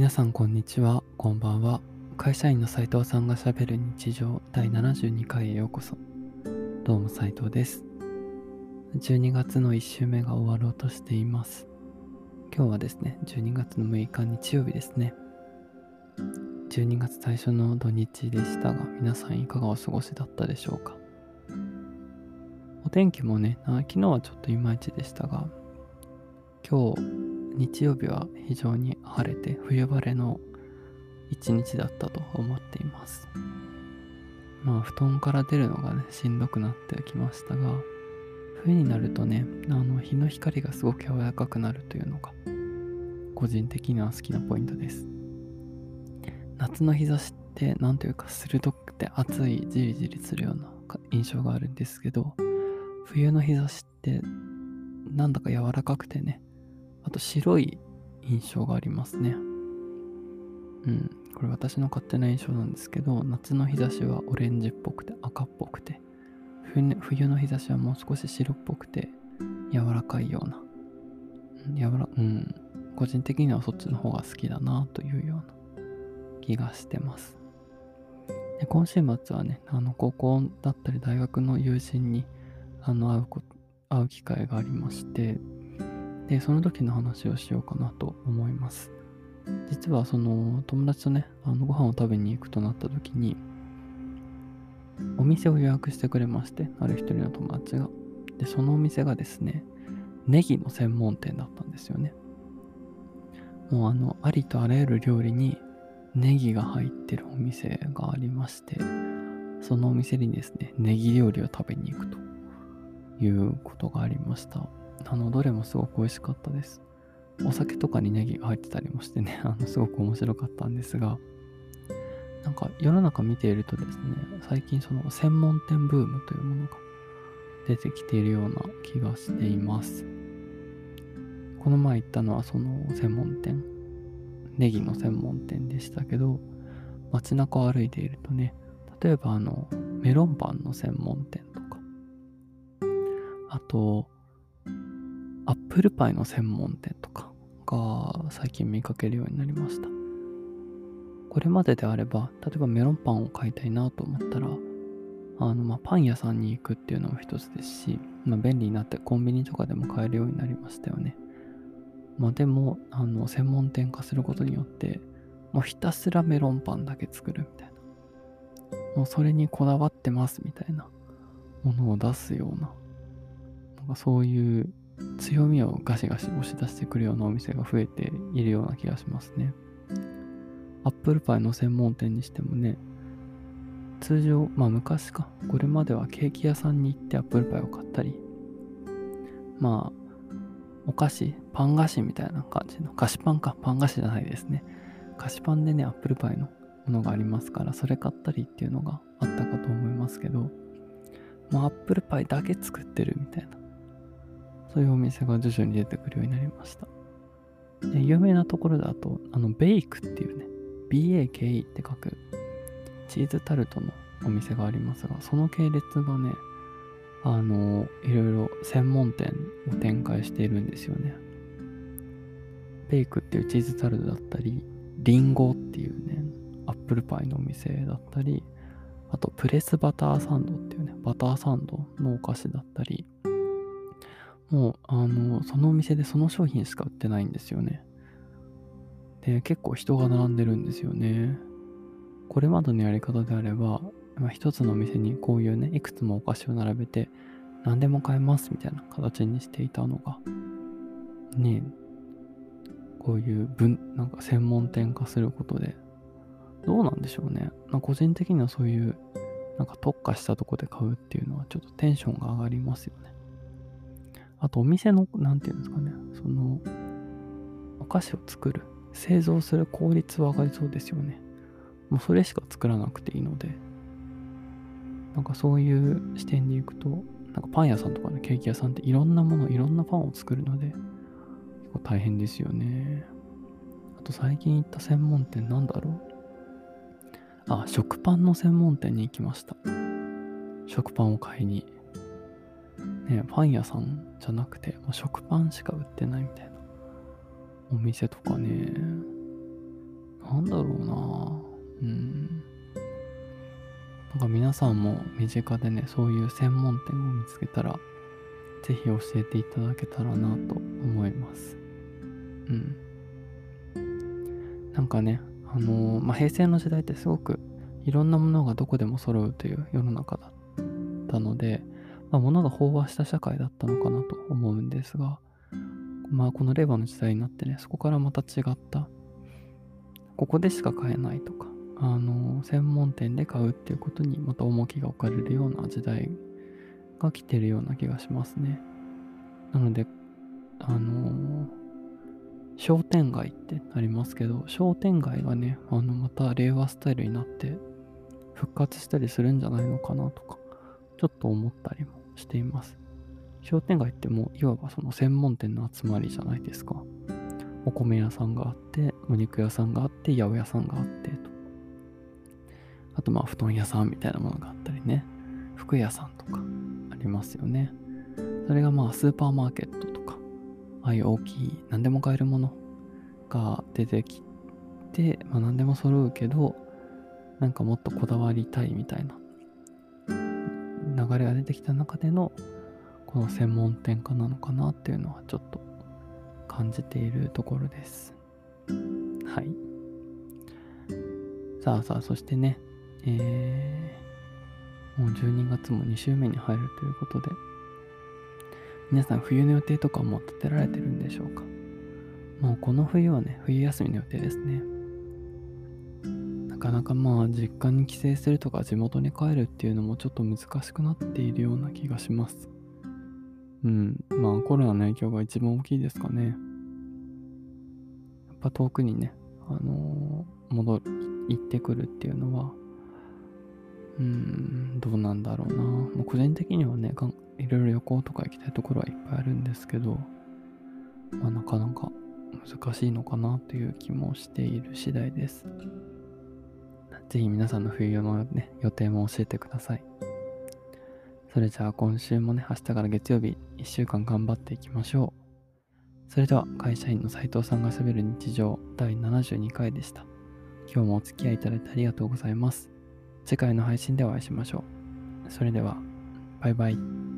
皆さんこんにちは、こんばんは。会社員の斉藤さんがしゃべる日常第72回へようこそ。どうも斉藤です。12月の1週目が終わろうとしています。今日はですね、12月の6日日曜日ですね。12月最初の土日でしたが、皆さんいかがお過ごしだったでしょうか。お天気もね、昨日はちょっといまいちでしたが、今日日曜日は非常に晴れて冬晴れの一日だったと思っています。まあ布団から出るのがねしんどくなってきましたが冬になるとねあの日の光がすごく柔らかくなるというのが個人的には好きなポイントです。夏の日差しって何というか鋭くて熱いじりじりするような印象があるんですけど冬の日差しってなんだか柔らかくてねあと白い印象がありますね。うん。これ私の勝手な印象なんですけど、夏の日差しはオレンジっぽくて赤っぽくて、冬の日差しはもう少し白っぽくて柔らかいような。うん、柔らうん。個人的にはそっちの方が好きだなというような気がしてます。で今週末はね、あの高校だったり大学の友人にあの会う会う機会がありまして、で、その時の話をしようかなと思います。実はその友達とね、あのご飯を食べに行くとなった時に、お店を予約してくれまして、ある一人の友達が。で、そのお店がですね、ネギの専門店だったんですよね。もうあの、ありとあらゆる料理にネギが入ってるお店がありまして、そのお店にですね、ネギ料理を食べに行くということがありました。あの、どれもすごく美味しかったです。お酒とかにネギが入ってたりもしてね、あの、すごく面白かったんですが、なんか世の中見ているとですね、最近その専門店ブームというものが出てきているような気がしています。この前行ったのはその専門店、ネギの専門店でしたけど、街中を歩いているとね、例えばあの、メロンパンの専門店とか、あと、プルパイの専門店とかが最近見かけるようになりました。これまでであれば、例えばメロンパンを買いたいなと思ったら、あの、ま、パン屋さんに行くっていうのも一つですし、まあ、便利になってコンビニとかでも買えるようになりましたよね。まあ、でも、あの、専門店化することによって、もうひたすらメロンパンだけ作るみたいな。もうそれにこだわってますみたいなものを出すような、なんかそういう強みをガシガシ押し出してくるようなお店が増えているような気がしますね。アップルパイの専門店にしてもね、通常、まあ昔か、これまではケーキ屋さんに行ってアップルパイを買ったり、まあ、お菓子、パン菓子みたいな感じの、菓子パンか、パン菓子じゃないですね。菓子パンでね、アップルパイのものがありますから、それ買ったりっていうのがあったかと思いますけど、もうアップルパイだけ作ってるみたいな。そういうお店が徐々に出てくるようになりました。有名なところだと、あの、ベイクっていうね、BAKE って書くチーズタルトのお店がありますが、その系列がね、あの、いろいろ専門店を展開しているんですよね。ベイクっていうチーズタルトだったり、リンゴっていうね、アップルパイのお店だったり、あとプレスバターサンドっていうね、バターサンドのお菓子だったり、もう、あの、そのお店でその商品しか売ってないんですよね。で、結構人が並んでるんですよね。これまでのやり方であれば、まあ、一つのお店にこういうね、いくつもお菓子を並べて、何でも買えますみたいな形にしていたのが、ねこういう分、なんか専門店化することで、どうなんでしょうね。まあ、個人的にはそういう、なんか特化したとこで買うっていうのはちょっとテンションが上がりますよね。あとお店の、なんていうんですかね、その、お菓子を作る、製造する効率は上がりそうですよね。もうそれしか作らなくていいので、なんかそういう視点でいくと、なんかパン屋さんとかね、ケーキ屋さんっていろんなもの、いろんなパンを作るので、結構大変ですよね。あと最近行った専門店なんだろうあ、食パンの専門店に行きました。食パンを買いに。ね、パン屋さんじゃなくて、もう食パンしか売ってないみたいなお店とかね、なんだろうなうん。なんか皆さんも身近でね、そういう専門店を見つけたら、ぜひ教えていただけたらなと思います。うん。なんかね、あのー、まあ、平成の時代ってすごくいろんなものがどこでも揃うという世の中だったので、まあ、物が飽和した社会だったのかなと思うんですが、まあこの令和の時代になってね、そこからまた違った、ここでしか買えないとか、あの、専門店で買うっていうことにまた重きが置かれるような時代が来てるような気がしますね。なので、あの商店街ってありますけど、商店街がね、あの、また令和スタイルになって復活したりするんじゃないのかなとか、ちょっと思ったりもしています。商店街ってもういわばその専門店の集まりじゃないですか。お米屋さんがあって、お肉屋さんがあって、八百屋さんがあってと。あとまあ布団屋さんみたいなものがあったりね。服屋さんとかありますよね。それがまあスーパーマーケットとかああいう大きい何でも買えるものが出てきて、まあ、何でも揃うけどなんかもっとこだわりたいみたいな流れが出てきた中でのこの専門店化なのかなっていうのはちょっと感じているところです。はい。さあさあそしてねえー、もう12月も2週目に入るということで皆さん冬の予定とかも立てられてるんでしょうか？もうこの冬はね、冬休みの予定ですね。かなかまあ実家に帰省するとか地元に帰るっていうのもちょっと難しくなっているような気がします。うん。まあコロナの影響が一番大きいですかね。やっぱ遠くにね、あのー、戻行ってくるっていうのは、うん、どうなんだろうな。もう個人的にはね、いろいろ旅行とか行きたいところはいっぱいあるんですけど、まあなかなか難しいのかなという気もしている次第です。ぜひ皆さんの冬用の、ね、予定も教えてください。それじゃあ今週もね、明日から月曜日1週間頑張っていきましょう。それでは会社員の斉藤さんがしゃべる日常第72回でした。今日もお付き合いいただいてありがとうございます。次回の配信でお会いしましょう。それでは、バイバイ。